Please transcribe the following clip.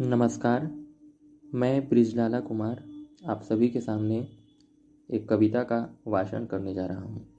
नमस्कार, मैं ब्रिजलाला कुमार, आप सभी के सामने एक कविता का वाचन करने जा रहा हूँ।